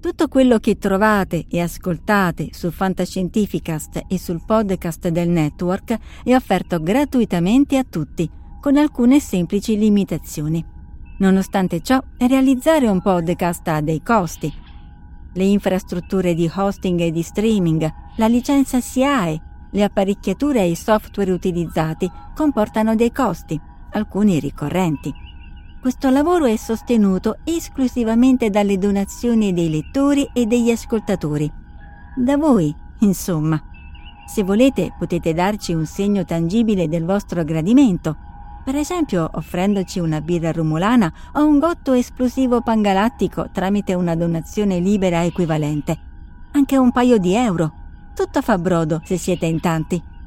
Tutto quello che trovate e ascoltate su Fantascientificast e sul podcast del network è offerto gratuitamente a tutti, con alcune semplici limitazioni. Nonostante ciò, realizzare un podcast ha dei costi le infrastrutture di hosting e di streaming, la licenza SIAE, le apparecchiature e i software utilizzati comportano dei costi, alcuni ricorrenti. Questo lavoro è sostenuto esclusivamente dalle donazioni dei lettori e degli ascoltatori. Da voi, insomma. Se volete potete darci un segno tangibile del vostro gradimento per esempio offrendoci una birra rumulana o un gotto esplosivo pangalattico tramite una donazione libera equivalente. Anche un paio di euro. Tutto fa brodo se siete in tanti.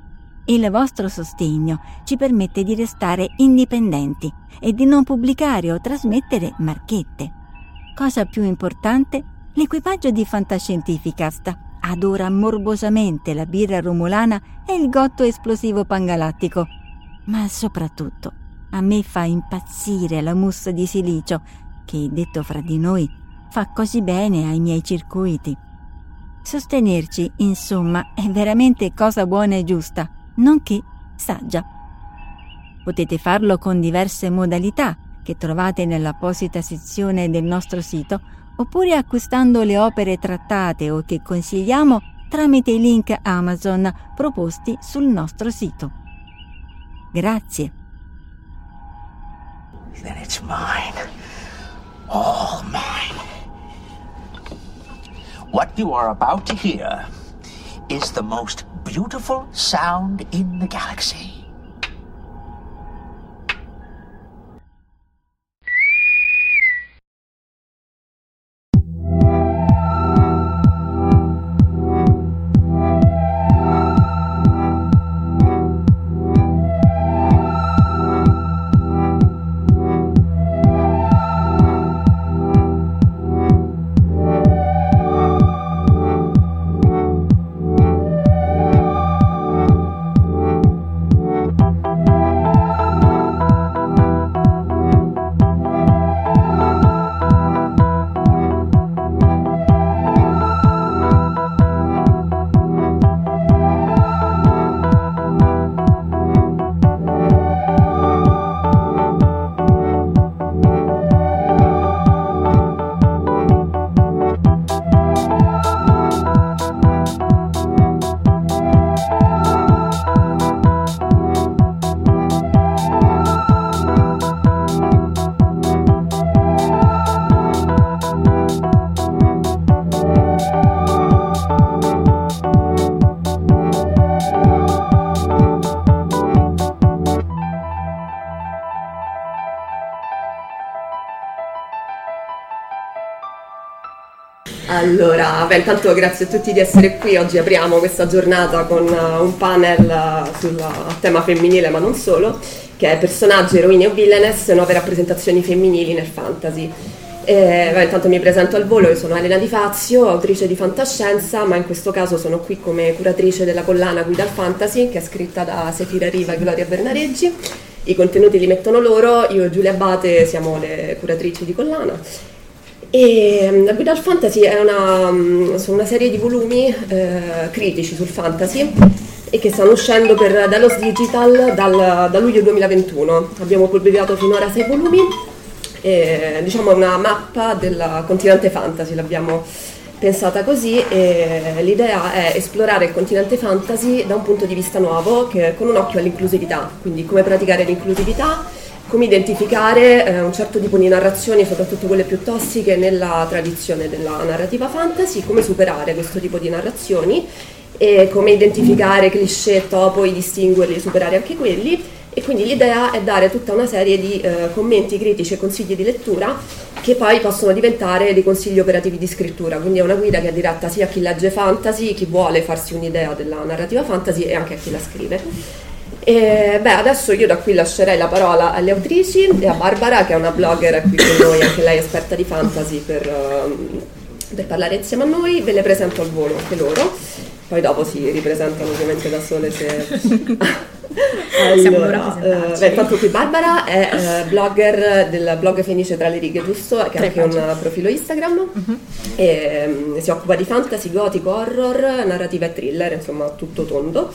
Il vostro sostegno ci permette di restare indipendenti e di non pubblicare o trasmettere marchette. Cosa più importante, l'equipaggio di Fantascientificast adora morbosamente la birra romulana e il gotto esplosivo pangalattico ma soprattutto a me fa impazzire la mousse di silicio, che, detto fra di noi, fa così bene ai miei circuiti. Sostenerci, insomma, è veramente cosa buona e giusta, nonché saggia. Potete farlo con diverse modalità che trovate nell'apposita sezione del nostro sito, oppure acquistando le opere trattate o che consigliamo tramite i link Amazon proposti sul nostro sito. Grazie. Then it's mine. All mine. What you are about to hear is the most beautiful sound in the galaxy. Beh, intanto grazie a tutti di essere qui. Oggi apriamo questa giornata con uh, un panel uh, sul tema femminile, ma non solo, che è personaggi, eroine o villainess, nuove rappresentazioni femminili nel fantasy. Eh, beh, intanto mi presento al volo, io sono Elena Di Fazio, autrice di fantascienza, ma in questo caso sono qui come curatrice della collana Guida al Fantasy, che è scritta da Sefira Riva e Gloria Bernareggi. I contenuti li mettono loro, io e Giulia Abate siamo le curatrici di collana e mm, la Guida al Fantasy è una, mm, una serie di volumi eh, critici sul fantasy e che stanno uscendo per Delos Digital dal, da luglio 2021. Abbiamo pubblicato finora sei volumi, e, diciamo una mappa del continente fantasy, l'abbiamo pensata così e l'idea è esplorare il continente fantasy da un punto di vista nuovo, che, con un occhio all'inclusività, quindi come praticare l'inclusività come identificare eh, un certo tipo di narrazioni, soprattutto quelle più tossiche, nella tradizione della narrativa fantasy, come superare questo tipo di narrazioni e come identificare cliché, topoi, distinguerli, superare anche quelli. E quindi l'idea è dare tutta una serie di eh, commenti critici e consigli di lettura che poi possono diventare dei consigli operativi di scrittura, quindi è una guida che è diretta sia a chi legge fantasy, chi vuole farsi un'idea della narrativa fantasy e anche a chi la scrive. E, beh, adesso io da qui lascerei la parola alle autrici e a Barbara, che è una blogger qui con noi, anche lei esperta di fantasy, per, uh, per parlare insieme a noi. Ve le presento al volo anche loro, poi dopo si ripresentano ovviamente da sole se... allora, uh, beh, intanto qui Barbara è uh, blogger del blog Fenice tra le righe, giusto? Che ha anche un profilo Instagram uh-huh. e um, si occupa di fantasy, gotico, horror, narrativa e thriller, insomma tutto tondo.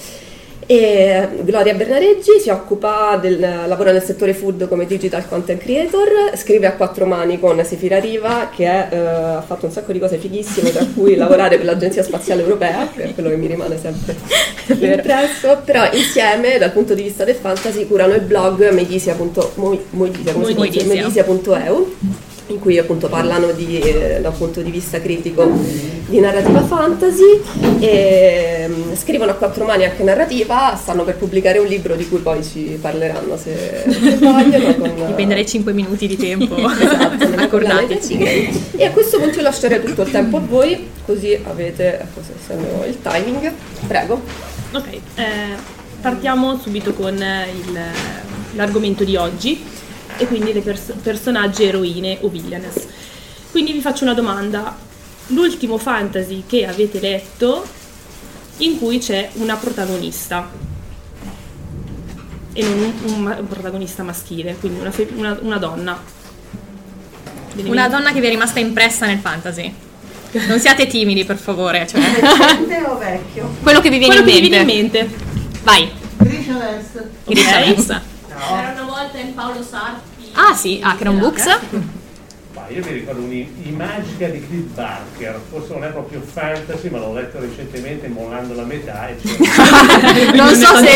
E Gloria Bernareggi si occupa del lavoro nel settore food come digital content creator, scrive a quattro mani con Sefira Riva che eh, ha fatto un sacco di cose fighissime, tra cui lavorare per l'Agenzia Spaziale Europea, che è quello che mi rimane sempre impresso, però insieme dal punto di vista del fantasy curano il blog medisia.eu in cui appunto parlano di, eh, da un punto di vista critico di narrativa fantasy e um, scrivono a quattro mani anche narrativa, stanno per pubblicare un libro di cui poi ci parleranno se, vogliono. Con, Dipende dai 5 minuti di tempo esatto, accordatici. E a questo punto io lascerei tutto il tempo a voi, così avete ecco, se il timing. Prego. Ok, eh, partiamo subito con il, l'argomento di oggi e quindi le pers- personaggi eroine o villainess. Quindi vi faccio una domanda. L'ultimo fantasy che avete letto in cui c'è una protagonista e non un, un, un protagonista maschile, quindi una, fe- una, una donna. Viene una donna che vi è rimasta impressa nel fantasy. Non siate timidi, per favore. Cioè. Recente o vecchio? Quello che vi viene, Quello in, che mente. vi viene in mente. Vai. Grisha West. Grisha West. C'era una volta in Paolo Sarpi. Ah sì, Akron Books. Ma io mi ricordo un'imagica di Cliff Barker, forse non è proprio fantasy, ma l'ho letto recentemente mollando la metà. E cioè... non so se...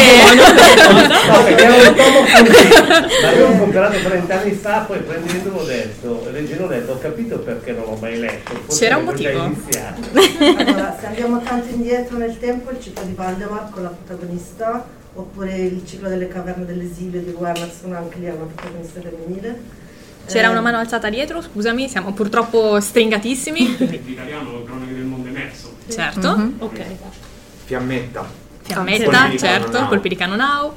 no, perché era un tomo così. L'ho comprato 30 anni fa, poi prendendolo ho detto, leggendo ho detto, ho capito perché non l'ho mai letto. Forse C'era un motivo. Allora, se andiamo tanto indietro nel tempo, il ciclo di Valdemar con la protagonista, oppure il ciclo delle caverne dell'esilio di Wernerson, anche lì una protagonista femminile. C'era Eh, una mano alzata dietro, scusami, siamo purtroppo stringatissimi. L'italiano Cronache del Mondo Emerso. Certo. Ok. Fiammetta. Fiammetta, Colpi di certo, colpi di Canonau.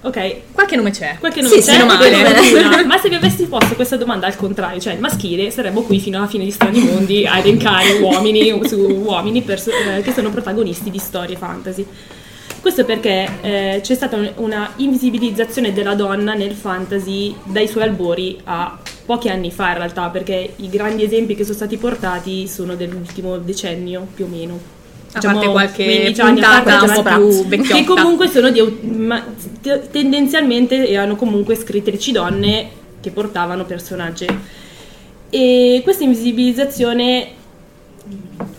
Ok, Qualche nome c'è. qualche nome Sì, c'è, sì, male. ma se vi avessi posto questa domanda al contrario, cioè il maschile, saremmo qui fino alla fine di Strani Mondi a elencare uomini su uomini perso- eh, che sono protagonisti di storie fantasy. Questo perché eh, c'è stata un- una invisibilizzazione della donna nel fantasy dai suoi albori a pochi anni fa in realtà, perché i grandi esempi che sono stati portati sono dell'ultimo decennio più o meno. A parte qualche 15 anni, a puntata un po' più Che vecchiotta. comunque sono di, ma- te- tendenzialmente erano comunque scrittrici donne che portavano personaggi. E questa invisibilizzazione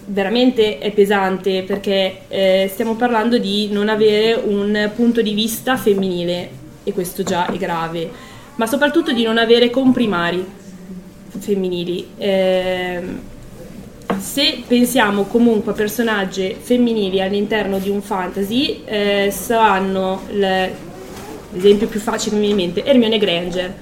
veramente è pesante perché eh, stiamo parlando di non avere un punto di vista femminile e questo già è grave, ma soprattutto di non avere comprimari femminili. Ehm, se pensiamo comunque a personaggi femminili all'interno di un fantasy, eh, saranno l- l'esempio più facile che mi viene in mente, Hermione Granger,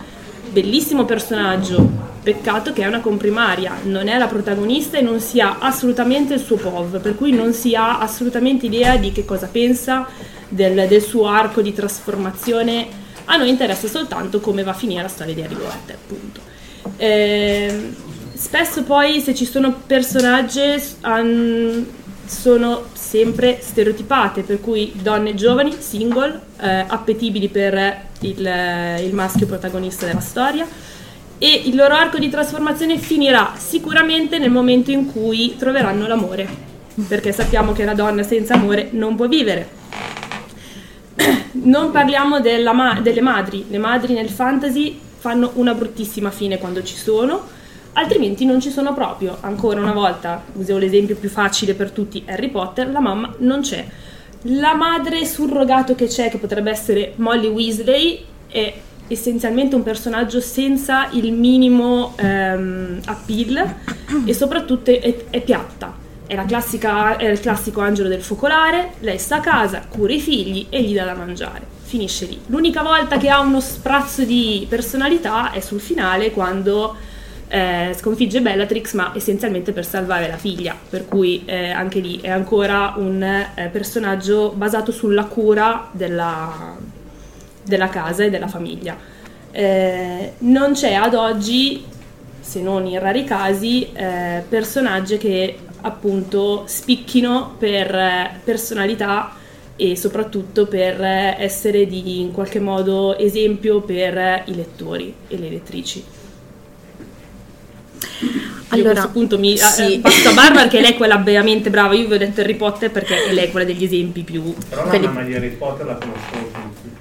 bellissimo personaggio, peccato che è una comprimaria, non è la protagonista e non si ha assolutamente il suo POV, per cui non si ha assolutamente idea di che cosa pensa del, del suo arco di trasformazione, a noi interessa soltanto come va a finire la storia di Harry Potter, appunto. Ehm, spesso poi se ci sono personaggi han- sono sempre stereotipate, per cui donne giovani, single, eh, appetibili per il, il maschio protagonista della storia e il loro arco di trasformazione finirà sicuramente nel momento in cui troveranno l'amore, perché sappiamo che la donna senza amore non può vivere. Non parliamo ma- delle madri, le madri nel fantasy fanno una bruttissima fine quando ci sono, altrimenti non ci sono proprio. Ancora una volta, uso l'esempio più facile per tutti, Harry Potter, la mamma non c'è. La madre surrogato che c'è, che potrebbe essere Molly Weasley, è essenzialmente un personaggio senza il minimo ehm, appeal e soprattutto è, è piatta. È, la classica, è il classico angelo del focolare, lei sta a casa, cura i figli e gli dà da mangiare. Finisce lì. L'unica volta che ha uno sprazzo di personalità è sul finale quando eh, sconfigge Bellatrix ma essenzialmente per salvare la figlia, per cui eh, anche lì è ancora un eh, personaggio basato sulla cura della, della casa e della famiglia. Eh, non c'è ad oggi, se non in rari casi, eh, personaggi che appunto spicchino per eh, personalità e soprattutto per essere di in qualche modo esempio per i lettori e le lettrici. Allora, a questo punto mi sì. eh, passo a Barbara che lei è quella veramente brava. Io vi ho detto Harry Potter perché lei è quella degli esempi più. Però la mamma di Harry Potter la conosco tutti.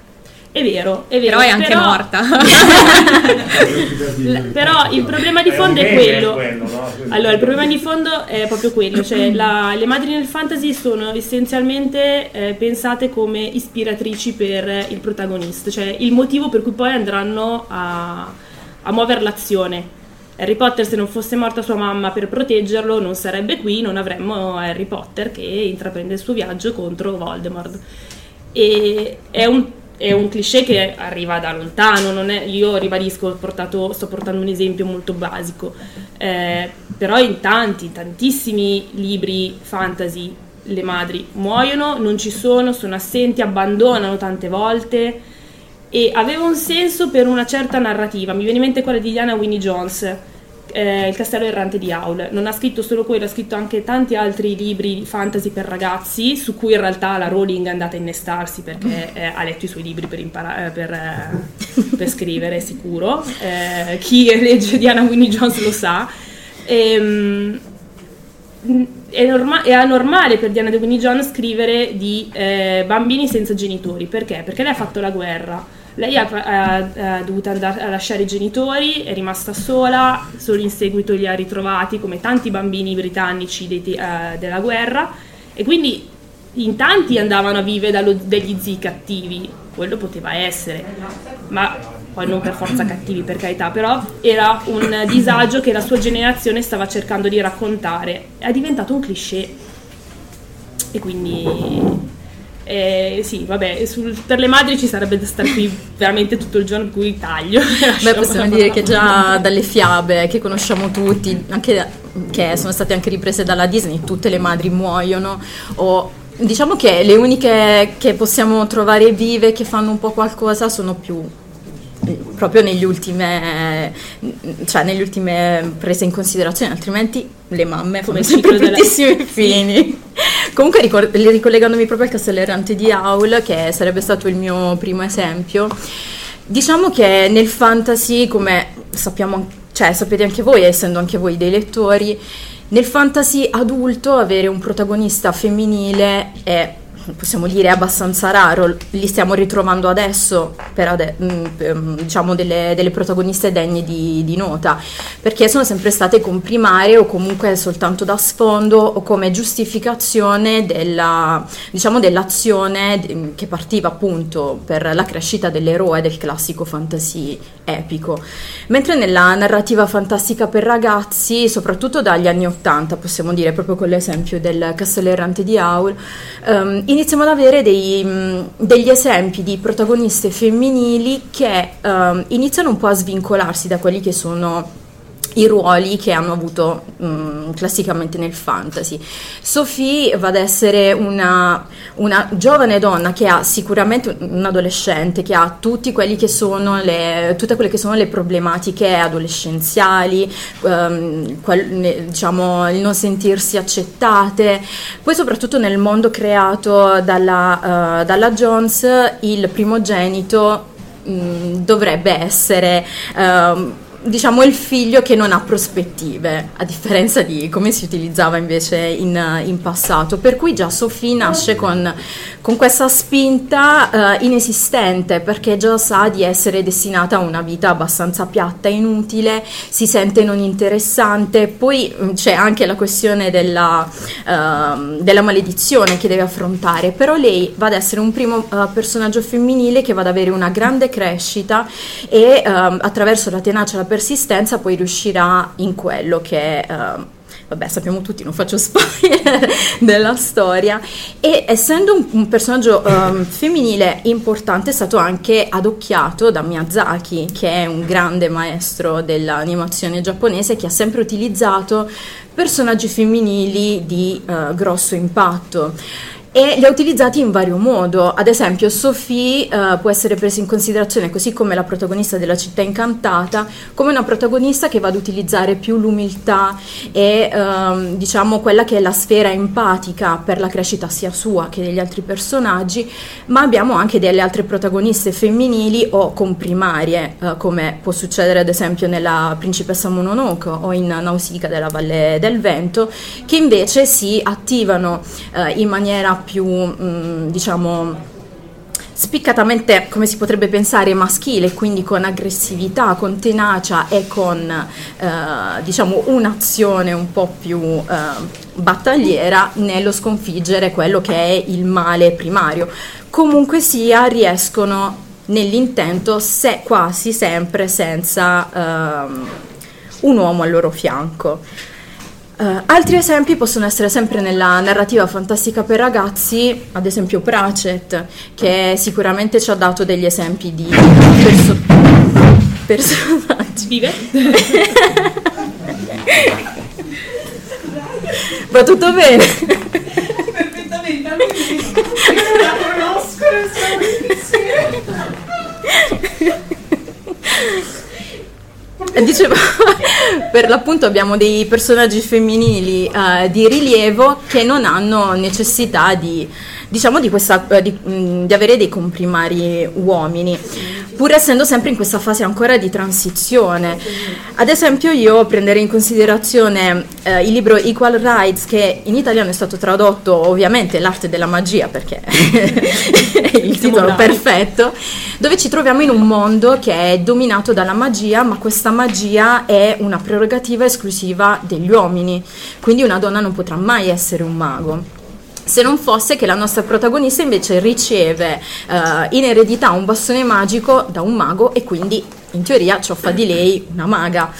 È vero, è vero. Però è anche però... morta. però il problema di fondo è, quello. quello no? Allora, il problema di fondo è proprio quello, cioè la, le madri nel fantasy sono essenzialmente eh, pensate come ispiratrici per il protagonista, cioè il motivo per cui poi andranno a, a muovere l'azione. Harry Potter se non fosse morta sua mamma per proteggerlo non sarebbe qui, non avremmo Harry Potter che intraprende il suo viaggio contro Voldemort. E è un, è un cliché che arriva da lontano, è, io ribadisco, portato, sto portando un esempio molto basico, eh, però in tanti, tantissimi libri fantasy le madri muoiono, non ci sono, sono assenti, abbandonano tante volte e aveva un senso per una certa narrativa. Mi viene in mente quella di Diana Winnie Jones, eh, Il castello errante di Aul. Non ha scritto solo quello, ha scritto anche tanti altri libri fantasy per ragazzi, su cui in realtà la Rowling è andata a innestarsi perché eh, ha letto i suoi libri per, impara- eh, per, eh, per scrivere, sicuro. Eh, chi legge Diana Winnie Jones lo sa. Ehm, è, norma- è, anormale per Diana De Winnie Jones scrivere di eh, bambini senza genitori perché? Perché lei ha fatto la guerra lei ha, ha, ha dovuto andare a lasciare i genitori, è rimasta sola, solo in seguito li ha ritrovati come tanti bambini britannici dei, uh, della guerra. E quindi in tanti andavano a vivere dallo, degli zii cattivi, quello poteva essere, ma poi non per forza cattivi per carità, però era un disagio che la sua generazione stava cercando di raccontare, è diventato un cliché. E quindi eh, sì, vabbè, sul, per le madri ci sarebbe da stare qui veramente tutto il giorno, cui taglio. Beh, possiamo dire che già dalle fiabe che conosciamo tutti, anche, che sono state anche riprese dalla Disney, tutte le madri muoiono o diciamo che le uniche che possiamo trovare vive che fanno un po' qualcosa sono più proprio negli ultime, cioè negli ultime prese in considerazione, altrimenti le mamme fanno sempre tuttissimi della... fini. Comunque ricor- ricollegandomi proprio al castello errante di Aul, che sarebbe stato il mio primo esempio, diciamo che nel fantasy, come sappiamo, cioè sapete anche voi, essendo anche voi dei lettori, nel fantasy adulto avere un protagonista femminile è possiamo dire abbastanza raro, li stiamo ritrovando adesso per ade- mm, mm, diciamo delle, delle, protagoniste degne di, di, nota, perché sono sempre state comprimare o comunque soltanto da sfondo o come giustificazione della, diciamo, dell'azione che partiva appunto per la crescita dell'eroe del classico fantasy epico. Mentre nella narrativa fantastica per ragazzi, soprattutto dagli anni Ottanta, possiamo dire proprio con l'esempio del Castello Errante di Aul, um, iniziamo ad avere dei, mm, degli esempi di protagoniste femminili che um, iniziano un po' a svincolarsi da quelli che sono i ruoli che hanno avuto mh, mm, classicamente nel fantasy. Sophie va ad essere una, una, giovane donna che ha sicuramente un adolescente, che ha tutti quelli che sono le, tutte quelle che sono le problematiche adolescenziali, um, quel, diciamo il non sentirsi accettate, poi soprattutto nel mondo creato dalla, uh, dalla Jones il primogenito mh, mm, dovrebbe essere... Um, diciamo il figlio che non ha prospettive, a differenza di come si utilizzava invece in, in passato. Per cui già Sophie nasce con, con questa spinta eh, inesistente perché già sa di essere destinata a una vita abbastanza piatta, inutile, si sente non interessante. Poi mm, c'è anche la questione della, uh, della maledizione che deve affrontare, però lei va ad essere un primo uh, personaggio femminile che va ad avere una grande crescita e uh, attraverso la tenacia e la persistenza poi riuscirà in quello che è vabbè sappiamo tutti, non faccio spoiler della storia, e essendo un, un personaggio um, femminile importante è stato anche adocchiato da Miyazaki, che è un grande maestro dell'animazione giapponese che ha sempre utilizzato personaggi femminili di uh, grosso impatto e li ha utilizzati in vario modo. Ad esempio, Sophie uh, può essere presa in considerazione, così come la protagonista della città incantata, come una protagonista che va ad utilizzare più l'umiltà e uh, diciamo quella che è la sfera empatica per la crescita sia sua che degli altri personaggi, ma abbiamo anche delle altre protagoniste femminili o comprimarie, uh, come può succedere ad esempio nella Principessa Mononoke o in Nausicaa della Valle del Vento, che invece si attivano eh, in maniera più, mh, mm, diciamo, spiccatamente, come si potrebbe pensare, maschile, quindi con aggressività, con tenacia e con, eh, diciamo, un'azione un po' più eh, battagliera nello sconfiggere quello che è il male primario. Comunque sia, riescono nell'intento se, quasi sempre senza ehm, un uomo al loro fianco. Uh, altri esempi possono essere sempre nella narrativa fantastica per ragazzi, ad esempio Pratchett, che sicuramente ci ha dato degli esempi di perso- personaggi. Vive? Va tutto bene? Perfettamente, la conosco, insieme. Dicevo, per l'appunto abbiamo dei personaggi femminili uh, di rilievo che non hanno necessità di, diciamo, di, questa, di, di avere dei comprimari uomini pur essendo sempre in questa fase ancora di transizione. Ad esempio io prenderei in considerazione eh, il libro Equal Rights che in italiano è stato tradotto ovviamente l'arte della magia perché è il titolo perfetto, dove ci troviamo in un mondo che è dominato dalla magia, ma questa magia è una prerogativa esclusiva degli uomini, quindi una donna non potrà mai essere un mago se non fosse che la nostra protagonista invece riceve uh, in eredità un bastone magico da un mago e quindi in teoria ciò fa di lei una maga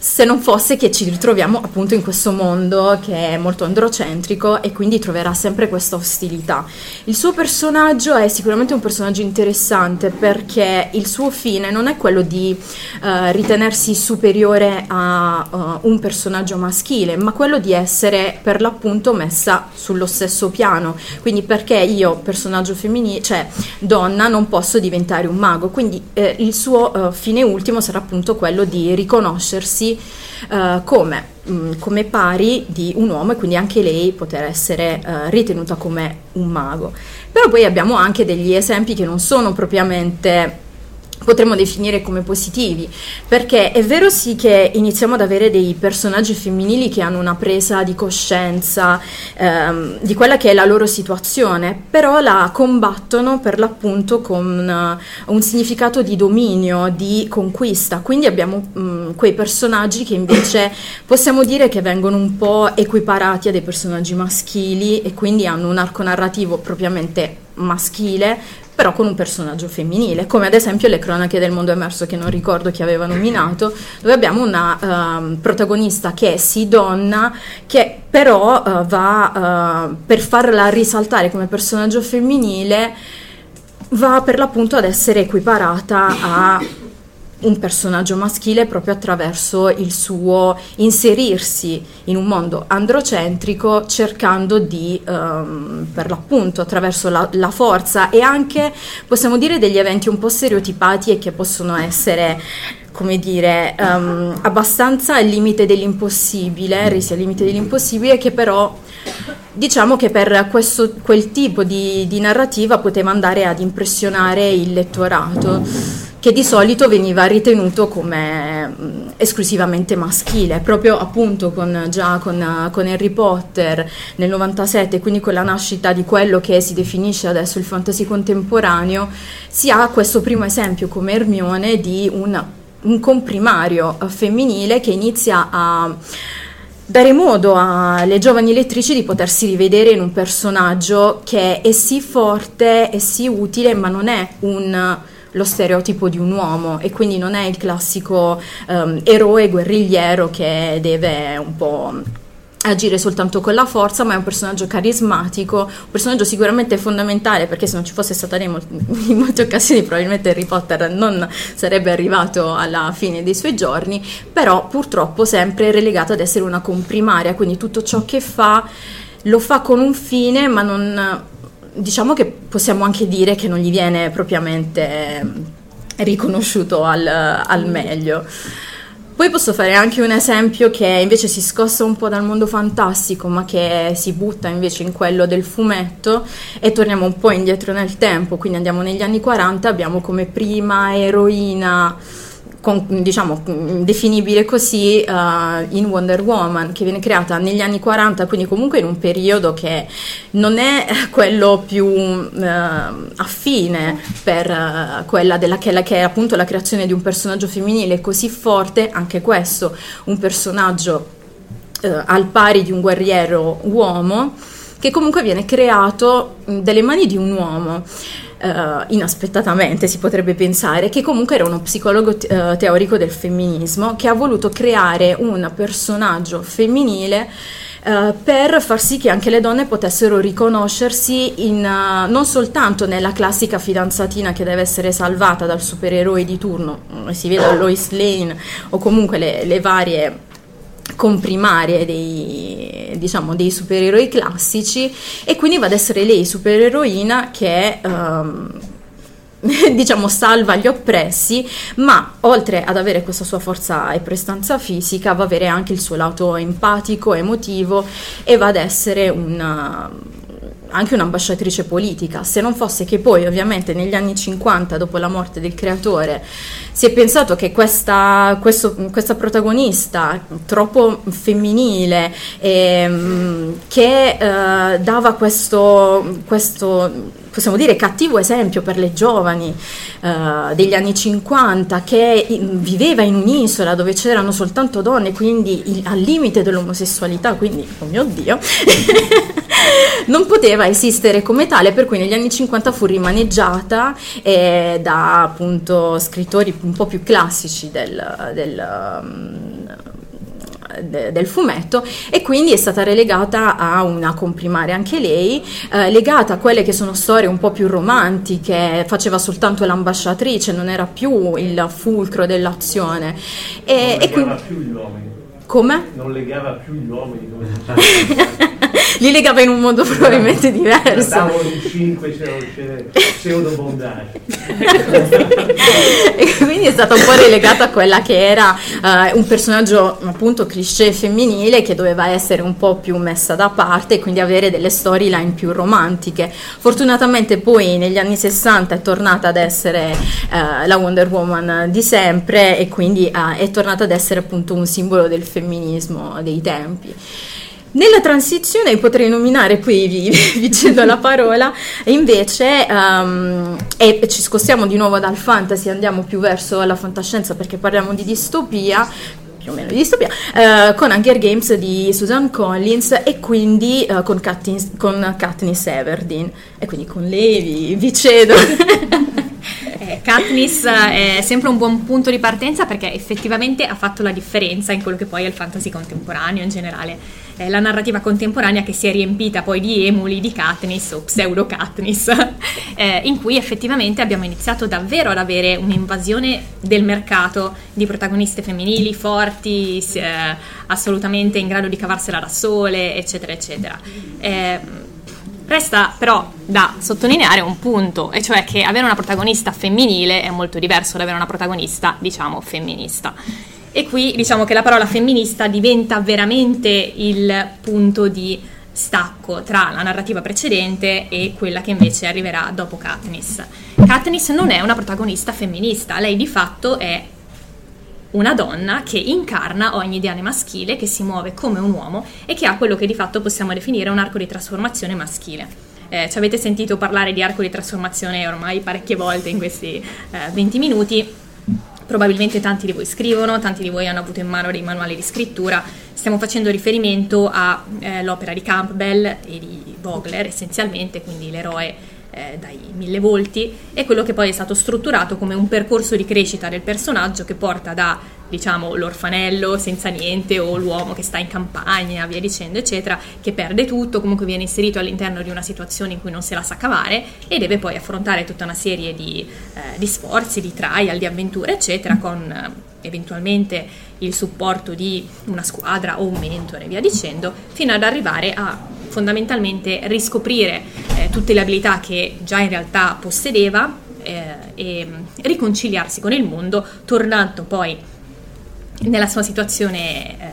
se non fosse che ci ritroviamo appunto in questo mondo che è molto androcentrico e quindi troverà sempre questa ostilità. Il suo personaggio è sicuramente un personaggio interessante perché il suo fine non è quello di uh, ritenersi superiore a uh, un personaggio maschile, ma quello di essere per l'appunto messa sullo stesso piano. Quindi perché io, personaggio femminile, cioè donna, non posso diventare un mago. Quindi eh, il suo uh, fine ultimo sarà appunto quello di riconoscersi uh, come, mh, mm, come, pari di un uomo e quindi anche lei poter essere uh, ritenuta come un mago. Però poi abbiamo anche degli esempi che non sono propriamente potremmo definire come positivi, perché è vero sì che iniziamo ad avere dei personaggi femminili che hanno una presa di coscienza ehm, di quella che è la loro situazione, però la combattono per l'appunto con uh, un significato di dominio, di conquista, quindi abbiamo mh, mm, quei personaggi che invece possiamo dire che vengono un po' equiparati a dei personaggi maschili e quindi hanno un arco narrativo propriamente maschile però con un personaggio femminile, come ad esempio le cronache del mondo emerso che non ricordo chi aveva nominato, dove abbiamo una uh, protagonista che è sì donna, che però uh, va uh, per farla risaltare come personaggio femminile, va per l'appunto ad essere equiparata a un personaggio maschile proprio attraverso il suo inserirsi in un mondo androcentrico cercando di, um, per l'appunto, attraverso la, la, forza e anche, possiamo dire, degli eventi un po' stereotipati e che possono essere come dire, um, abbastanza al limite dell'impossibile, resi al limite dell'impossibile, che però diciamo che per questo, quel tipo di, di narrativa poteva andare ad impressionare il lettorato che di solito veniva ritenuto come mh, esclusivamente maschile, proprio appunto con, già con, con, Harry Potter nel 97, quindi con la nascita di quello che si definisce adesso il fantasy contemporaneo, si ha questo primo esempio come Hermione di un, un comprimario femminile che inizia a dare modo alle giovani lettrici di potersi rivedere in un personaggio che è sì forte, è sì utile, ma non è un lo stereotipo di un uomo e quindi non è il classico um, eroe guerrigliero che deve un po' agire soltanto con la forza, ma è un personaggio carismatico, un personaggio sicuramente fondamentale perché se non ci fosse stata lei in molte occasioni probabilmente Harry Potter non sarebbe arrivato alla fine dei suoi giorni, però purtroppo sempre relegato ad essere una comprimaria, quindi tutto ciò che fa lo fa con un fine, ma non diciamo che possiamo anche dire che non gli viene propriamente ehm, riconosciuto al, al meglio. Poi posso fare anche un esempio che invece si scossa un po' dal mondo fantastico, ma che si butta invece in quello del fumetto e torniamo un po' indietro nel tempo, quindi andiamo negli anni 40, abbiamo come prima eroina con, diciamo, definibile così uh, in Wonder Woman che viene creata negli anni 40 quindi comunque in un periodo che non è quello più uh, affine per uh, quella della, che, la, che, è appunto la creazione di un personaggio femminile così forte anche questo un personaggio al pari di un guerriero uomo che comunque viene creato dalle mani di un uomo Uh, inaspettatamente si potrebbe pensare, che comunque era uno psicologo te- uh, teorico del femminismo che ha voluto creare un personaggio femminile uh, per far sì che anche le donne potessero riconoscersi in, non soltanto nella classica fidanzatina che deve essere salvata dal supereroe di turno, si vede Lois Lane o comunque le, le varie comprimarie dei, diciamo, dei supereroi classici e quindi va ad essere lei supereroina che um, diciamo salva gli oppressi ma oltre ad avere questa sua forza e prestanza fisica va ad avere anche il suo lato empatico, emotivo e va ad essere una anche un'ambasciatrice politica, se non fosse che poi ovviamente negli anni 50, dopo la morte del creatore, si è pensato che questa, questo, questa protagonista troppo femminile, ehm, che eh, dava questo, questo, possiamo dire, cattivo esempio per le giovani eh, degli anni 50, che viveva in un'isola dove c'erano soltanto donne, quindi il, al limite dell'omosessualità, quindi, oh mio Dio, non poteva esistere come tale, per cui negli anni 50 fu rimaneggiata eh, da appunto scrittori un po' più classici del, del um, del fumetto e quindi è stata relegata a una comprimaria anche lei, eh, legata a quelle che sono storie un po' più romantiche, faceva soltanto l'ambasciatrice, non era più il fulcro dell'azione. E, non e quindi... più gli uomini. Come? Non legava più gli uomini. li legava in un modo probabilmente diverso. Stavano in 5 c'era pseudo bondage. e quindi è stata un po' relegata a quella che era uh, un personaggio appunto cliché femminile che doveva essere un po' più messa da parte e quindi avere delle storyline più romantiche. Fortunatamente poi negli anni 60 è tornata ad essere uh, la Wonder Woman di sempre e quindi uh, è tornata ad essere appunto un simbolo del femminismo dei tempi. Nella transizione potrei nominare, qui vi, vi cedo la parola, invece, um, e ci scostiamo di nuovo dal fantasy, andiamo più verso la fantascienza perché parliamo di distopia, più o meno di distopia, uh, con Hunger Games di Susan Collins e quindi uh, con, Katniss, con Katniss Everdeen. E quindi con lei vi, vi cedo. Eh, Katniss è sempre un buon punto di partenza perché effettivamente ha fatto la differenza in quello che poi è il fantasy contemporaneo in generale eh, la narrativa contemporanea che si è riempita poi di emuli di Katniss o pseudo Katniss, eh, in cui effettivamente abbiamo iniziato davvero ad avere un'invasione del mercato di protagoniste femminili forti, eh, assolutamente in grado di cavarsela da sole, eccetera, eccetera. Eh, resta però da sottolineare un punto, e cioè che avere una protagonista femminile è molto diverso da avere una protagonista, diciamo, femminista. E qui diciamo che la parola femminista diventa veramente il punto di stacco tra la narrativa precedente e quella che invece arriverà dopo Katniss. Katniss non è una protagonista femminista, lei di fatto è una donna che incarna ogni ideale maschile, che si muove come un uomo e che ha quello che di fatto possiamo definire un arco di trasformazione maschile. Eh, ci avete sentito parlare di arco di trasformazione ormai parecchie volte in questi eh, 20 minuti. Probabilmente tanti di voi scrivono, tanti di voi hanno avuto in mano dei manuali di scrittura. Stiamo facendo riferimento all'opera eh, di Campbell e di Vogler essenzialmente, quindi l'eroe eh, dai mille volti, è quello che poi è stato strutturato come un percorso di crescita del personaggio che porta da diciamo l'orfanello senza niente o l'uomo che sta in campagna, via dicendo, eccetera, che perde tutto, comunque viene inserito all'interno di una situazione in cui non se la sa cavare e deve poi affrontare tutta una serie di, eh, di sforzi, di trial, di avventure, eccetera, con eh, eventualmente il supporto di una squadra o un mentore, via dicendo, fino ad arrivare a fondamentalmente riscoprire eh, tutte le abilità che già in realtà possedeva eh, e riconciliarsi con il mondo, tornando poi nella sua situazione, eh,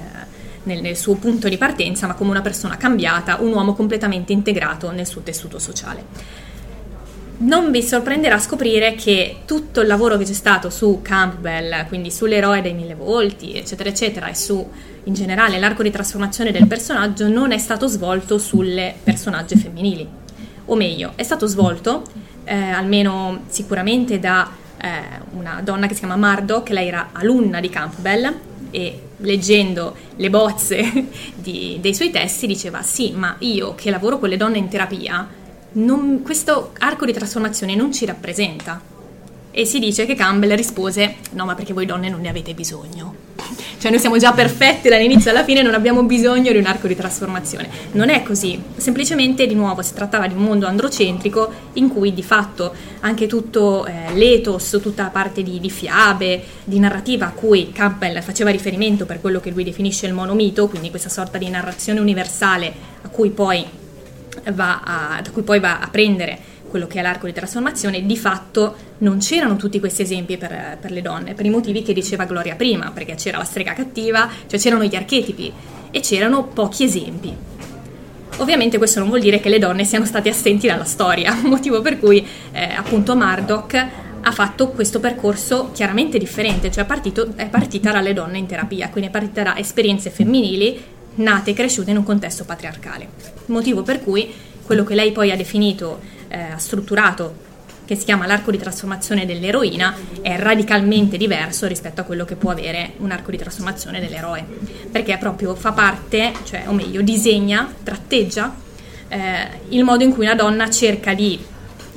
nel, nel, suo punto di partenza, ma come una persona cambiata, un uomo completamente integrato nel suo tessuto sociale. Non vi sorprenderà scoprire che tutto il lavoro che c'è stato su Campbell, quindi sull'eroe dei mille volti, eccetera, eccetera, e su in generale l'arco di trasformazione del personaggio non è stato svolto sulle personaggi femminili. O meglio, è stato svolto, eh, almeno sicuramente da eh, una donna che si chiama Murdoch, lei era alunna di Campbell e leggendo le bozze di, dei suoi testi diceva sì, ma io che lavoro con le donne in terapia, non, questo arco di trasformazione non ci rappresenta. E si dice che Campbell rispose no ma perché voi donne non ne avete bisogno. Cioè noi siamo già perfette dall'inizio alla fine non abbiamo bisogno di un arco di trasformazione. Non è così. Semplicemente di nuovo si trattava di un mondo androcentrico in cui di fatto anche tutto eh, l'ethos tutta la parte di, di fiabe di narrativa a cui Campbell faceva riferimento per quello che lui definisce il monomito quindi questa sorta di narrazione universale a cui poi a, da cui poi va a prendere quello che è l'arco di trasformazione, di fatto non c'erano tutti questi esempi per, per, le donne, per i motivi che diceva Gloria prima, perché c'era la strega cattiva, cioè c'erano gli archetipi e c'erano pochi esempi. Ovviamente questo non vuol dire che le donne siano state assenti dalla storia, motivo per cui eh, appunto Murdoch ha fatto questo percorso chiaramente differente, cioè è, partito, è partita dalle donne in terapia, quindi è partita da esperienze femminili nate e cresciute in un contesto patriarcale, motivo per cui quello che lei poi ha definito eh, strutturato che si chiama l'arco di trasformazione dell'eroina è radicalmente diverso rispetto a quello che può avere un arco di trasformazione dell'eroe, perché proprio fa parte, cioè, o meglio, disegna, tratteggia eh, il modo in cui una donna cerca di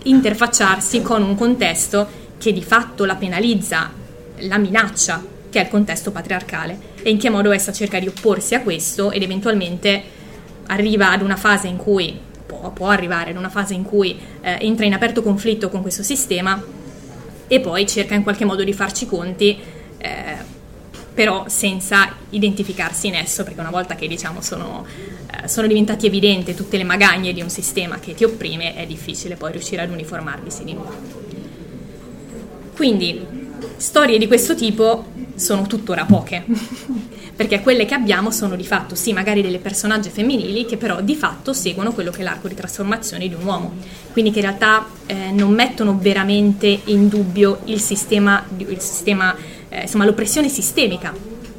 interfacciarsi con un contesto che di fatto la penalizza, la minaccia, che è il contesto patriarcale, e in che modo essa cerca di opporsi a questo ed eventualmente arriva ad una fase in cui può, può arrivare in una fase in cui eh, entra in aperto conflitto con questo sistema e poi cerca in qualche modo di farci conti, eh, però senza identificarsi in esso, perché una volta che diciamo sono, eh, sono diventati evidenti tutte le magagne di un sistema che ti opprime, è difficile poi riuscire ad uniformarvisi di nuovo. Quindi, storie di questo tipo sono tuttora poche. perché quelle che abbiamo sono di fatto, sì, magari delle personaggi femminili che però di fatto seguono quello che è l'arco di trasformazione di un uomo, quindi che in realtà eh, non mettono veramente in dubbio il sistema, il sistema eh, insomma l'oppressione sistemica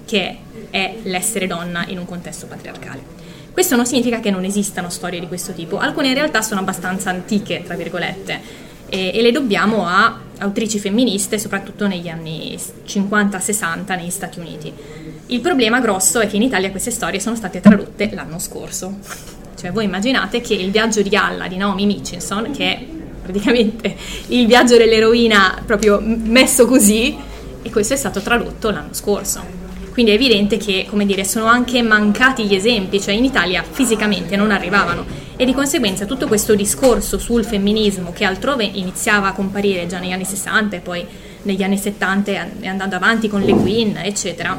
che è l'essere donna in un contesto patriarcale. Questo non significa che non esistano storie di questo tipo, alcune in realtà sono abbastanza antiche, tra virgolette, e, e le dobbiamo a autrici femministe, soprattutto negli anni 50-60 negli Stati Uniti. Il problema grosso è che in Italia queste storie sono state tradotte l'anno scorso. Cioè voi immaginate che il viaggio di Alla di Naomi Mitchinson, che è praticamente il viaggio dell'eroina proprio messo così, e questo è stato tradotto l'anno scorso. Quindi è evidente che, come dire, sono anche mancati gli esempi, cioè in Italia fisicamente non arrivavano e di conseguenza tutto questo discorso sul femminismo che altrove iniziava a comparire già negli anni 60 e poi negli anni 70 e andando avanti con Le Guin, eccetera,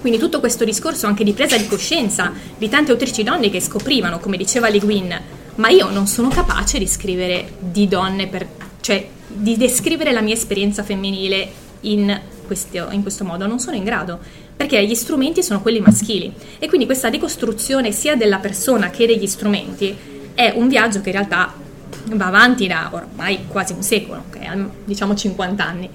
quindi tutto questo discorso anche di presa di coscienza di tante autrici donne che scoprivano, come diceva Le Guin, ma io non sono capace di scrivere di donne, per, cioè di descrivere la mia esperienza femminile in questo, in questo modo, non sono in grado perché gli strumenti sono quelli maschili e quindi questa decostruzione sia della persona che degli strumenti è un viaggio che in realtà va avanti da ormai quasi un secolo, okay? diciamo 50 anni,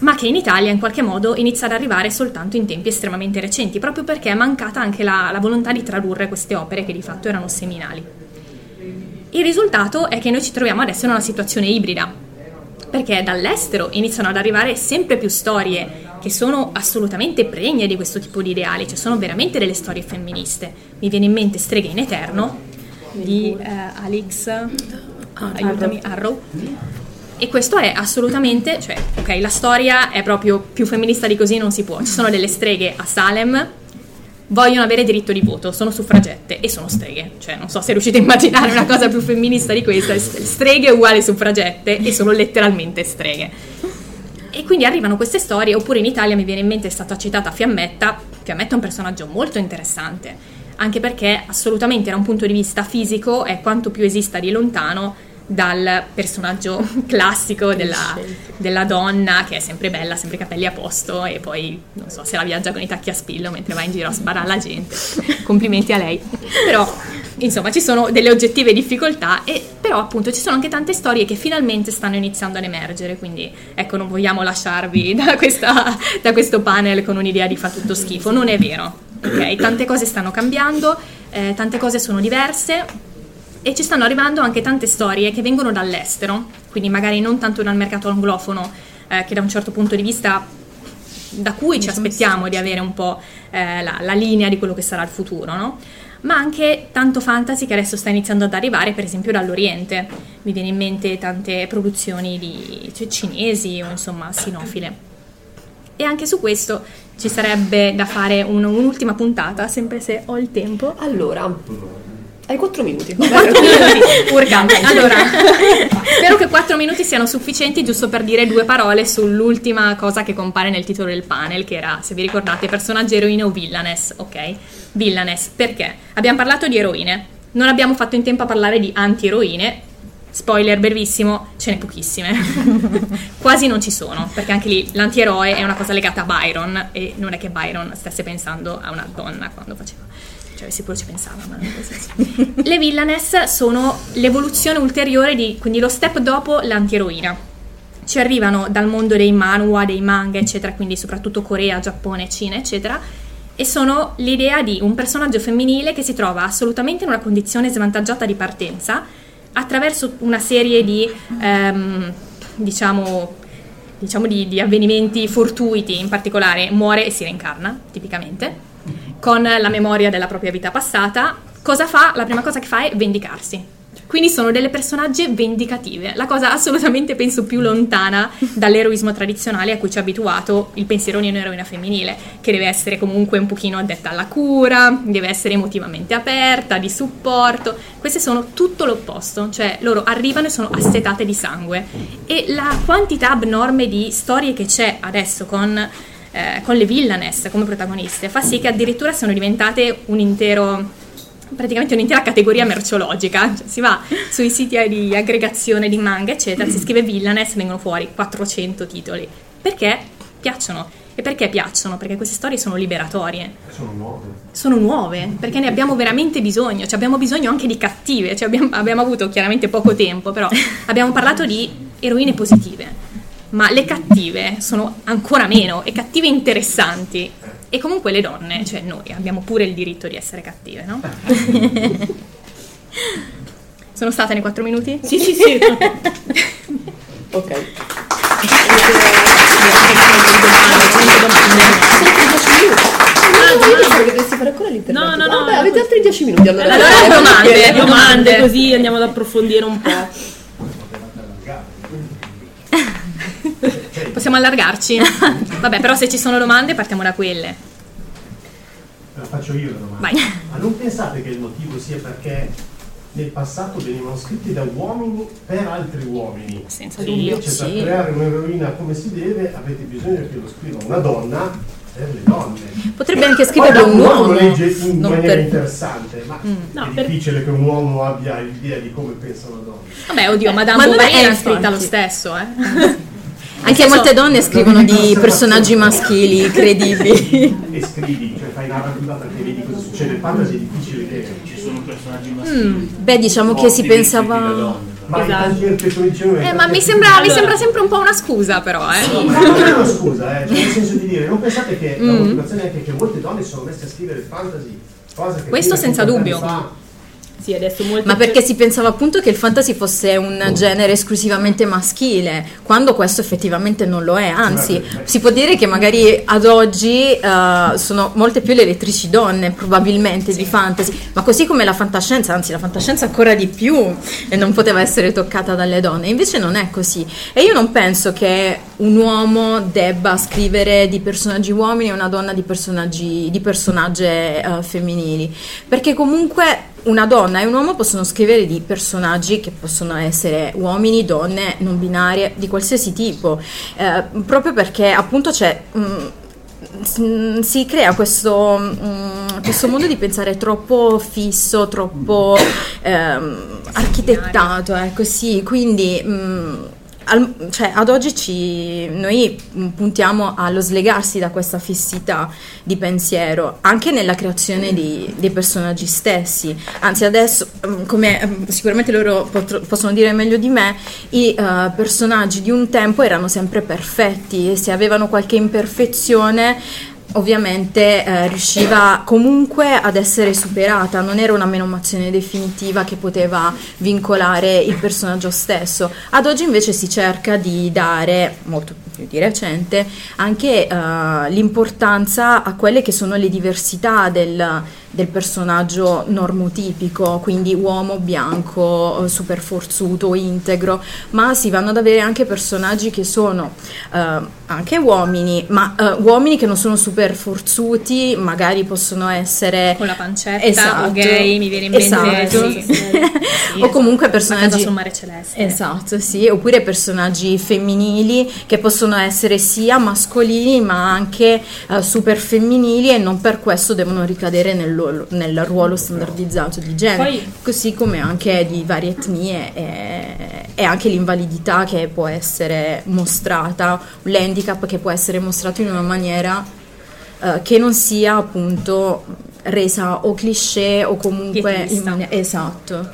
ma che in Italia in qualche modo inizia ad arrivare soltanto in tempi estremamente recenti, proprio perché è mancata anche la, la volontà di tradurre queste opere che di fatto erano seminali. Il risultato è che noi ci troviamo adesso in una situazione ibrida, perché dall'estero iniziano ad arrivare sempre più storie che sono assolutamente pregne di questo tipo di ideali, cioè sono veramente delle storie femministe. Mi viene in mente Streghe in Eterno di eh, Alex aiutami, Arrow. E questo è assolutamente, cioè, ok, la storia è proprio più femminista di così non si può. Ci sono delle streghe a Salem, vogliono avere diritto di voto, sono suffragette e sono streghe. Cioè, non so se riuscite a immaginare una cosa più femminista di questa. Streghe uguali suffragette e sono letteralmente streghe. E quindi arrivano queste storie, oppure in Italia mi viene in mente è stata citata Fiammetta. Fiammetta è un personaggio molto interessante anche perché assolutamente da un punto di vista fisico è quanto più esista di lontano dal personaggio classico della, della, donna che è sempre bella, sempre capelli a posto e poi non so se la viaggia con i tacchi a spillo mentre va in giro a sparare alla gente. Complimenti a lei. Però insomma ci sono delle oggettive difficoltà e però appunto ci sono anche tante storie che finalmente stanno iniziando ad emergere, quindi ecco non vogliamo lasciarvi da, questa, da questo panel con un'idea di fa tutto schifo, non è vero. Okay? Tante cose stanno cambiando, eh, tante cose sono diverse e ci stanno arrivando anche tante storie che vengono dall'estero, quindi magari non tanto dal mercato anglofono, eh, che da un certo punto di vista da cui ci aspettiamo di avere un po' eh, la, la, linea di quello che sarà il futuro, no? ma anche tanto fantasy che adesso sta iniziando ad arrivare, per esempio dall'Oriente. Mi viene in mente tante produzioni di, cioè, cinesi o insomma sinofile. E anche su questo ci sarebbe da fare un, un'ultima puntata, sempre se ho il tempo. Allora, hai 4 minuti. 4 minuti, urgante. Allora, spero che 4 minuti siano sufficienti giusto per dire due parole sull'ultima cosa che compare nel titolo del panel, che era, se vi ricordate, personaggio eroine o villainess, ok? Villainess, perché? Abbiamo parlato di eroine, non abbiamo fatto in tempo a parlare di anti-eroine, Spoiler brevissimo, ce n'è pochissime. Quasi non ci sono, perché anche lì l'antieroe è una cosa legata a Byron e non è che Byron stesse pensando a una donna quando faceva. Cioè, sicuro ci pensava, ma non così. Le villainess sono l'evoluzione ulteriore di, quindi lo step dopo l'antieroina. Ci arrivano dal mondo dei manhwa, dei manga, eccetera, quindi soprattutto Corea, Giappone, Cina, eccetera, e sono l'idea di un personaggio femminile che si trova assolutamente in una condizione svantaggiata di partenza, attraverso una serie di, ehm, diciamo, diciamo di, di, avvenimenti fortuiti, in particolare muore e si reincarna, tipicamente, con la memoria della propria vita passata, cosa fa? La prima cosa che fa è vendicarsi quindi sono delle personaggi vendicative, la cosa assolutamente penso più lontana dall'eroismo tradizionale a cui ci ha abituato il pensiero di un'eroina femminile, che deve essere comunque un pochino addetta alla cura, deve essere emotivamente aperta, di supporto. Queste sono tutto l'opposto, cioè loro arrivano e sono assetate di sangue. E la quantità abnorme di storie che c'è adesso con eh, con le villainess come protagoniste, fa sì che addirittura siano diventate un intero praticamente un'intera categoria merceologica. Cioè, si va sui siti di aggregazione di manga, eccetera, si scrive Villainess, vengono fuori 400 titoli. Perché piacciono. E perché piacciono? Perché queste storie sono liberatorie. Sono nuove. Sono nuove, perché ne abbiamo veramente bisogno. Cioè abbiamo bisogno anche di cattive. Cioè abbiamo, abbiamo avuto chiaramente poco tempo, però abbiamo parlato di eroine positive. Ma le cattive sono ancora meno, e cattive interessanti. E comunque le donne, cioè noi, abbiamo pure il diritto di essere cattive, no? Sono stata nei quattro minuti? Sì, sì, sì. ok. No, no, no. Vabbè, avete altri 10 minuti allora. Allora, domande, domande, così andiamo ad approfondire un po'. Possiamo allargarci? Vabbè, però se ci sono domande partiamo da quelle. La faccio io la domanda. Vai. Ma non pensate che il motivo sia perché nel passato venivano scritti da uomini per altri uomini? Senza dubbio. Invece sì. per creare un'eroina come si deve avete bisogno che lo scriva una donna per le donne. Potrebbe anche scriverlo Poi un uomo uomo. lo legge in non maniera per- interessante, ma Mm. No, è per- difficile che un uomo abbia l'idea di come pensa una donna. Vabbè, oddio, Madame Ma Bovary è l'ha scritta lo stesso, eh. Anche molte donne scrivono di personaggi maschili credibili. E scrivi, cioè fai narrativa perché vedi cosa succede. Il fantasy è difficile che Ci sono personaggi Mm, Beh, diciamo che si pensava... Ma Esatto. Eh, ma mi sembra, mi sembra sempre un po' una scusa, però, eh. Ma non è una scusa, eh, cioè nel senso di dire, non pensate che la Mm. motivazione è anche che molte donne sono messe a scrivere fantasy, cosa che Questo senza 50 dubbio. fa Sì, adesso molti Ma perché si pensava appunto che il fantasy fosse un genere esclusivamente maschile, quando questo effettivamente non lo è, anzi si può dire che magari ad oggi eh, sono molte più le lettrici donne probabilmente di fantasy, ma così come la fantascienza, anzi la fantascienza ancora di più e non poteva essere toccata dalle donne, invece non è così. E io non penso che un uomo debba scrivere di personaggi uomini e una donna di personaggi di personaggi eh, femminili, perché comunque una donna e un uomo possono scrivere di personaggi che possono essere uomini, donne, non binarie, di qualsiasi tipo, eh, proprio perché appunto c'è... mm, s- si crea questo, mm, questo modo di pensare troppo fisso, troppo ehm, architettato, ecco sì, quindi mm, al- cioè, ad oggi ci, noi puntiamo allo slegarsi da questa fissità di pensiero, anche nella creazione di- dei personaggi stessi. Anzi, adesso, mm, come mm, sicuramente loro potr- possono dire meglio di me, i eh, personaggi di un tempo erano sempre perfetti e se avevano qualche imperfezione ovviamente eh, riusciva comunque ad essere superata, non era una menomazione definitiva che poteva vincolare il personaggio stesso. Ad oggi invece si cerca di dare, molto più di recente, anche eh, l'importanza a quelle che sono le diversità del, del personaggio normotipico, quindi uomo bianco, eh, super forzuto, integro, ma si vanno ad avere anche personaggi che sono eh, anche uomini, ma eh, uomini che non sono super forzuti, magari possono essere Con la pancetta Esatto. o gay, mi viene in mente Esatto. sì, sì, o comunque La casa personaggi sul mare celeste. Esatto, sì, oppure personaggi femminili che possono essere sia mascolini ma anche eh, super femminili e non per questo devono ricadere nel, nel ruolo standardizzato di genere, Poi- così come anche di varie etnie e, e anche l'invalidità che può essere mostrata, l'handicap che può essere mostrato in una maniera eh, che non sia appunto resa o cliché o comunque in esatto.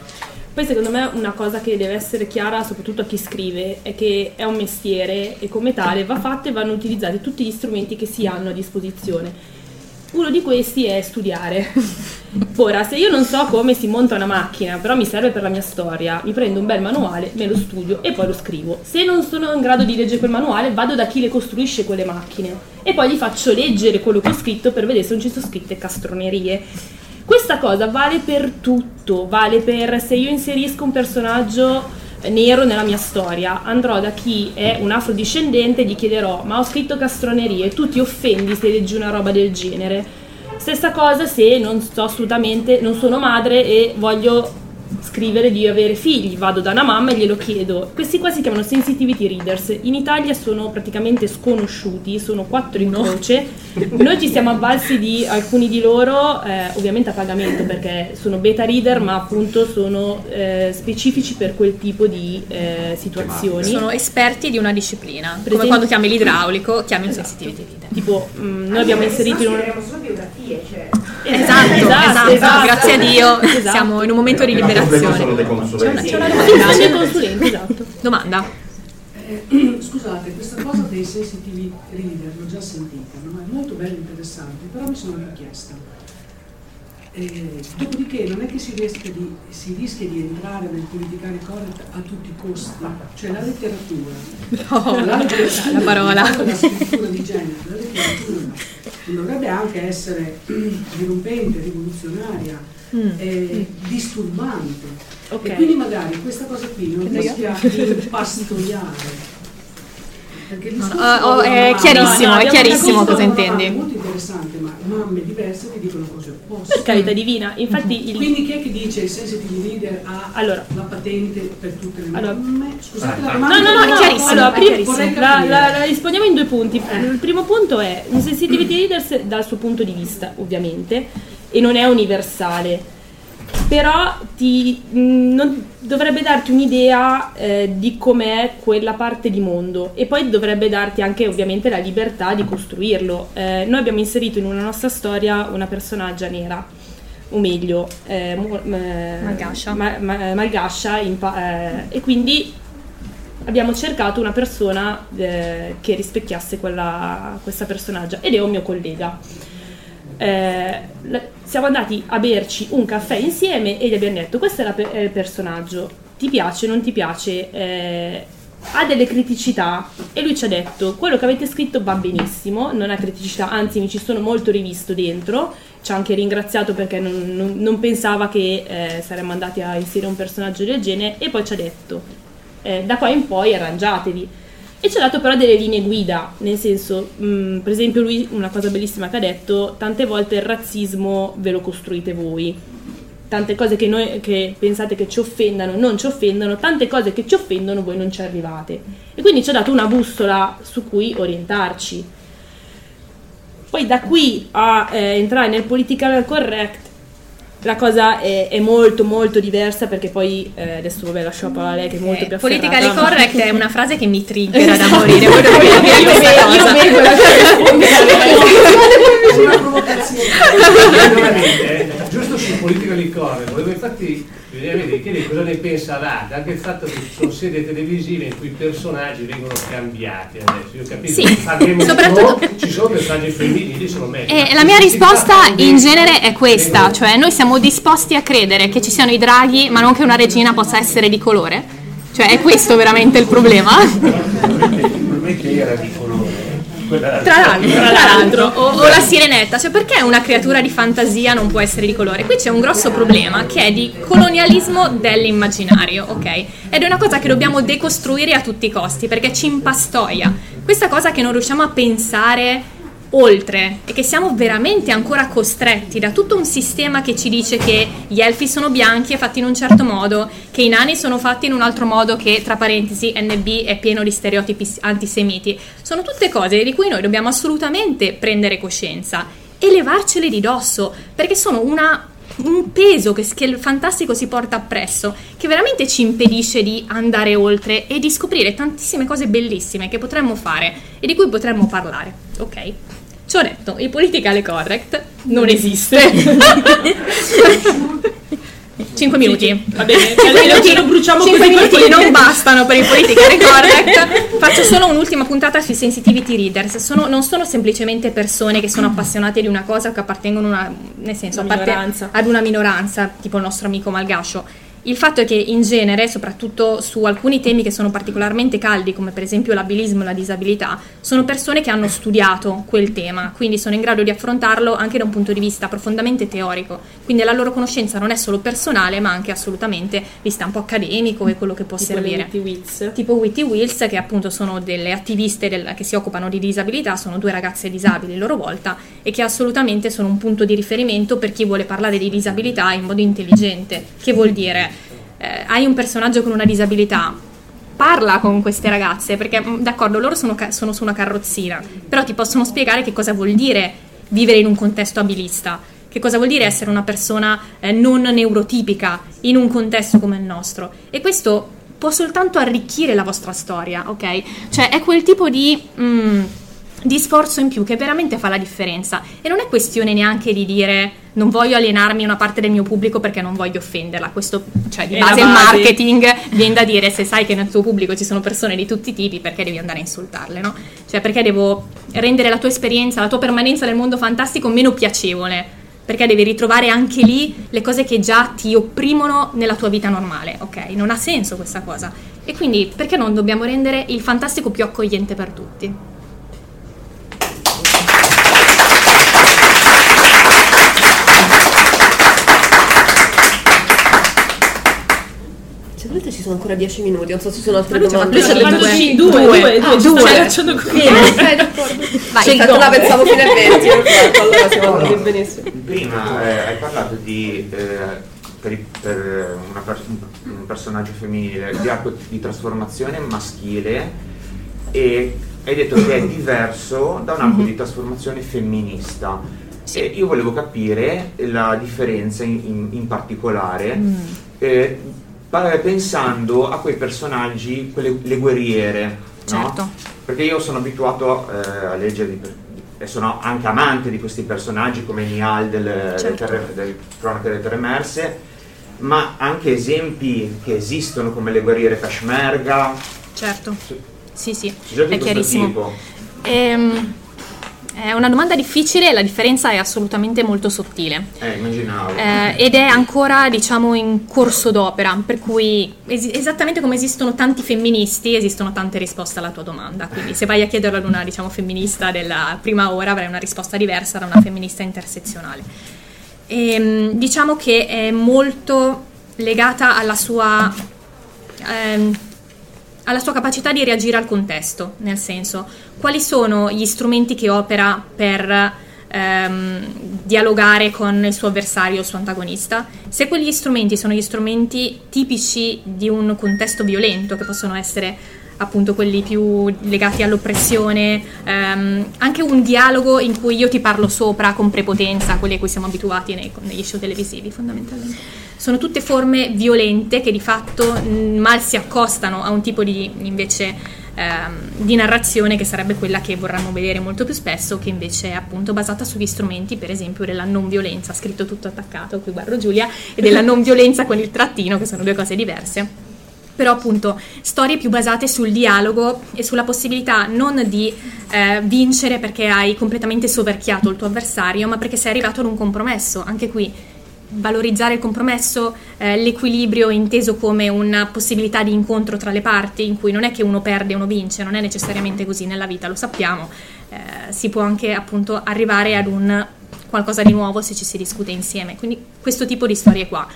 Poi secondo me una cosa che deve essere chiara soprattutto a chi scrive è che è un mestiere e come tale va fatto e vanno utilizzati tutti gli strumenti che si hanno a disposizione. Uno di questi è studiare. Ora, se io non so come si monta una macchina, però mi serve per la mia storia, mi prendo un bel manuale, me lo studio e poi lo scrivo. Se non sono in grado di leggere quel manuale, vado da chi le costruisce quelle macchine e poi gli faccio leggere quello che ho scritto per vedere se non ci sono scritte castronerie. Questa cosa vale per tutto, vale per se io inserisco un personaggio nero nella mia storia, andrò da chi è un afrodiscendente e gli chiederò ma ho scritto castronerie, tu ti offendi se leggi una roba del genere. Stessa cosa se non sto assolutamente, non sono madre e voglio scrivere di avere figli, vado da una mamma e glielo chiedo. Questi qua si chiamano sensitivity readers, in Italia sono praticamente sconosciuti, sono quattro in croce. Noi ci siamo avvalsi di alcuni di loro, eh, ovviamente a pagamento perché sono beta reader, ma appunto sono eh, specifici per quel tipo di eh, situazioni. Sono esperti di una disciplina, come esempio- quando chiami l'idraulico, chiami un sensitivity reader. Tipo, mm, noi abbiamo inserito in un... solo biografie, cioè. Esatto, esatto, grazie a Dio Esatto. siamo in un momento di liberazione. sono dei consulenti. C'è una Sì, sono dei domanda. consulenti, esatto. Domanda. Eh, scusate, questa cosa dei sensitive reader l'ho già sentita, no? è molto bella e interessante, però mi sono anche chiesta. Eh, dopodiché non è che si rischia, di, si rischia di entrare nel politicare correct a tutti i costi, cioè la letteratura, No, la, letteratura- la parola. la scrittura di genere, la letteratura dovrebbe anche essere dirompente, rivoluzionaria, Mm. eh, disturbante. Ok. E quindi magari questa cosa qui non rischia di impastoiare. Perché il No, no, discorso oh, oh, è mamma- chiarissimo, No, no, è chiarissimo cosa È intendi. molto interessante, ma mamme diverse ti dicono cose opposte. Per carità divina, infatti il... Quindi chi è che dice il sensitive leader ha Allora. la patente per tutte le Allora. mamme? Scusate la domanda. no, no, no, chiarissimo, allora, è prima- chiarissimo. La, la- la rispondiamo in due punti. Il primo punto è un sensitivity reader dal suo punto di vista, ovviamente, e non è universale. Però ti, mh, non- dovrebbe darti un'idea eh, di com'è quella parte di mondo e poi dovrebbe darti anche ovviamente la libertà di costruirlo. Eh, noi abbiamo inserito in una nostra storia una personaggia nera, o meglio, eh, eh, Malgascia. ma- ma- malgascia in pa- eh, e quindi abbiamo cercato una persona eh, che rispecchiasse quella, questa personaggia ed è un mio collega. Eh, siamo andati a berci un caffè insieme e gli abbiamo detto questo è, è il personaggio, ti piace, non ti piace, Eh, ha delle criticità e lui ci ha detto quello che avete scritto va benissimo, non ha criticità, anzi mi ci sono molto rivisto dentro, ci ha anche ringraziato perché non, non- non pensava che eh, saremmo andati a inserire un personaggio del genere e poi ci ha detto eh, da qua in poi arrangiatevi. E ci ha dato però delle linee guida, nel senso, mh, per esempio lui una cosa bellissima che ha detto, tante volte il razzismo ve lo costruite voi, tante cose che noi che pensate che ci offendano non ci offendono, tante cose che ci offendono voi non ci arrivate. E quindi ci ha dato una bussola su cui orientarci. Poi da qui a eh, entrare nel political correct la cosa è, è molto molto diversa perché poi eh, adesso vabbè lascio la parola a lei che è molto più afferrata. Politically correct è una frase che mi triggera da Esatto. morire. Voi dovete Io capire questa ve- io cosa. vengo da Veramente, eh, giusto sul politically correct, volevo infatti chiedere cosa ne pensa l'arte, anche il fatto che ci sono serie televisive in cui i personaggi vengono cambiati adesso, io capisco Sì, che soprattutto- ci sono personaggi femminili, sono meglio. E la mia risposta in genere è questa, cioè noi siamo disposti a credere che ci siano i draghi, ma non che una regina possa essere di colore? Cioè è questo veramente il problema? Probabilmente era di colore. Tra l'altro, tra l'altro, o, o la sirenetta, cioè perché una creatura di fantasia non può essere di colore? Qui c'è un grosso problema che è di colonialismo dell'immaginario, ok? Ed è una cosa che dobbiamo decostruire a tutti i costi perché ci impastoia. Questa cosa che non riusciamo a pensare oltre e che siamo veramente ancora costretti da tutto un sistema che ci dice che gli elfi sono bianchi e fatti in un certo modo, che i nani sono fatti in un altro modo che tra parentesi NB è pieno di stereotipi antisemiti. Sono tutte cose di cui noi dobbiamo assolutamente prendere coscienza e levarcele di dosso, perché sono una un peso che, che il fantastico si porta appresso, che veramente ci impedisce di andare oltre e di scoprire tantissime cose bellissime che potremmo fare e di cui potremmo parlare. Ok? Ci ho detto, il politically correct non esiste. 5 minuti. Va bene, Cinque almeno minuti- ce lo bruciamo cinque così minuti per non bastano per il politically correct. Faccio solo un'ultima puntata sui sensitivity readers. Sono- non sono semplicemente persone che sono appassionate di una cosa o che appartengono a una, nel senso, Una minoranza. ad una minoranza, tipo il nostro amico Malgascio. Il fatto è che in genere, soprattutto su alcuni temi che sono particolarmente caldi, come per esempio l'abilismo e la disabilità, sono persone che hanno studiato quel tema, quindi sono in grado di affrontarlo anche da un punto di vista profondamente teorico. Quindi la loro conoscenza non è solo personale, ma anche assolutamente di stampo accademico e quello che può Tipo servire. Witty Wits. Tipo Witty Wills, che appunto sono delle attiviste del- che si occupano di disabilità, sono due ragazze disabili a loro volta e che assolutamente sono un punto di riferimento per chi vuole parlare di disabilità in modo intelligente. Che vuol dire? Eh, hai un personaggio con una disabilità, parla con queste ragazze, perché mm, d'accordo, loro sono, ca- sono su una carrozzina, però ti possono spiegare che cosa vuol dire vivere in un contesto abilista, che cosa vuol dire essere una persona eh, non neurotipica in un contesto come il nostro. E questo può soltanto arricchire la vostra storia, ok? Cioè è quel tipo di... mm, di sforzo in più che veramente fa la differenza e non è questione neanche di dire non voglio alienarmi una parte del mio pubblico perché non voglio offenderla questo cioè di la base il base. marketing viene da dire se sai che nel tuo pubblico ci sono persone di tutti i tipi perché devi andare a insultarle no? cioè perché devo rendere la tua esperienza la tua permanenza nel mondo fantastico meno piacevole perché devi ritrovare anche lì le cose che già ti opprimono nella tua vita normale, ok? Non ha senso questa cosa. E quindi perché non dobbiamo rendere il fantastico più accogliente per tutti? Se volete ci sono ancora 10 minuti, non so se ci sono altre Ma lui ci ha domande. fatto da due, due, due, due, Ah, ci due. stai facendo così. D'accordo. Vai, Sì, go. la pensavo fino a 20, perfetto, allora siamo andati benissimo. Prima eh, hai parlato di, eh, per, per una pers- un- personaggio femminile, di arco di trasformazione maschile e hai detto che è diverso da un arco di trasformazione femminista. E io volevo capire la differenza in, in- in particolare, Mm. eh, pensando a quei personaggi, quelle le guerriere, no? Certo. Perché io sono abituato eh, a leggere di- e sono anche amante di questi personaggi come Nial del, Certo. del Cronache delle Terre Emerse, ma anche esempi che esistono come le guerriere Peshmerga, Certo. Sì, sì, è chiarissimo. tipo. Ehm, è una domanda difficile, la differenza è assolutamente molto sottile. Eh, immaginavo. Eh, ed è ancora diciamo in corso d'opera, per cui esi- esattamente come esistono tanti femministi, esistono tante risposte alla tua domanda. Quindi se vai a chiederlo ad una diciamo, femminista della prima ora avrai una risposta diversa da una femminista intersezionale. Ehm, diciamo che è molto legata alla sua ehm, alla sua capacità di reagire al contesto, nel senso, quali sono gli strumenti che opera per ehm, dialogare con il suo avversario, il suo antagonista? Se quegli strumenti sono gli strumenti tipici di un contesto violento, che possono essere appunto quelli più legati all'oppressione, ehm, anche un dialogo in cui io ti parlo sopra con prepotenza, quelli a cui siamo abituati nei- negli show televisivi fondamentalmente. Sono tutte forme violente che di fatto mh, mal si accostano a un tipo di invece ehm, di narrazione che sarebbe quella che vorranno vedere molto più spesso, che invece è appunto basata sugli strumenti, per esempio, della non violenza, scritto tutto attaccato, qui guardo Giulia, e della non violenza con il trattino, che sono due cose diverse però appunto storie più basate sul dialogo e sulla possibilità non di eh, vincere perché hai completamente soverchiato il tuo avversario, ma perché sei arrivato ad un compromesso. Anche qui valorizzare il compromesso, eh, l'equilibrio inteso come una possibilità di incontro tra le parti, in cui non è che uno perde e uno vince, non è necessariamente così nella vita, lo sappiamo, eh, si può anche appunto arrivare ad un qualcosa di nuovo se ci si discute insieme. Quindi questo tipo di storie qua.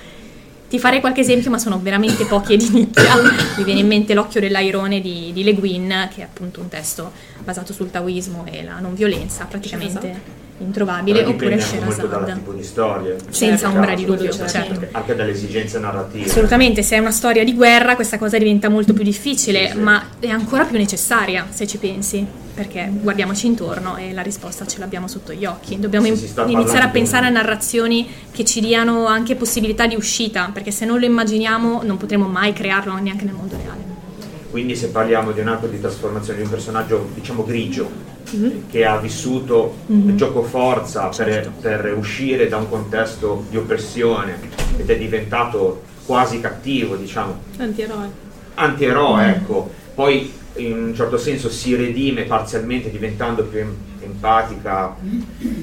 Ti farei qualche esempio, ma sono veramente pochi e di nicchia. Mi viene in mente L'occhio dell'airone di, di Le Guin, che è appunto un testo basato sul taoismo e la non violenza, praticamente introvabile, Però oppure molto dal tipo di storia. Senza nel ombra di caso, dubbio, cioè, certo. Anche dalle esigenze narrative. Assolutamente, se è una storia di guerra questa cosa diventa molto più difficile, ma è ancora più necessaria se ci pensi, perché guardiamoci intorno e la risposta ce l'abbiamo sotto gli occhi. Dobbiamo Sì, iniziare a pensare a narrazioni che ci diano anche possibilità di uscita, perché se non lo immaginiamo non potremo mai crearlo neanche nel mondo reale. Quindi se parliamo di un arco di trasformazione di un personaggio, diciamo grigio, Mhm. che ha vissuto Mhm. il gioco forza per, Certo. per uscire da un contesto di oppressione ed è diventato quasi cattivo, diciamo, Antieroe. antieroe, Mm. ecco. Poi in un certo senso si redime parzialmente diventando più em- empatica.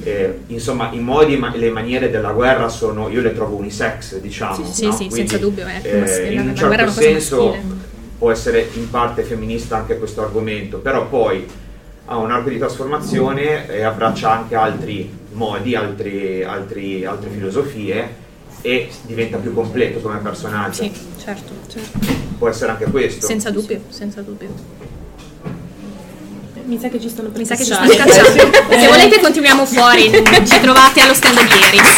Eh, insomma, i modi e ma- le maniere della guerra sono, io le trovo unisex, diciamo. Sì, no? sì, Quindi, senza dubbio, più eh, maschile, in un certo senso. Può essere in parte femminista anche questo argomento, però poi ha un arco di trasformazione e abbraccia anche altri modi, altri- altri- altre filosofie e diventa più completo come personaggio. Sì, certo, certo. Può essere anche questo. Senza dubbio, senza dubbio. Mi sa che ci stanno per Mi sa che ci stanno cacciando. Se volete continuiamo fuori, ci trovate allo stand di Iris.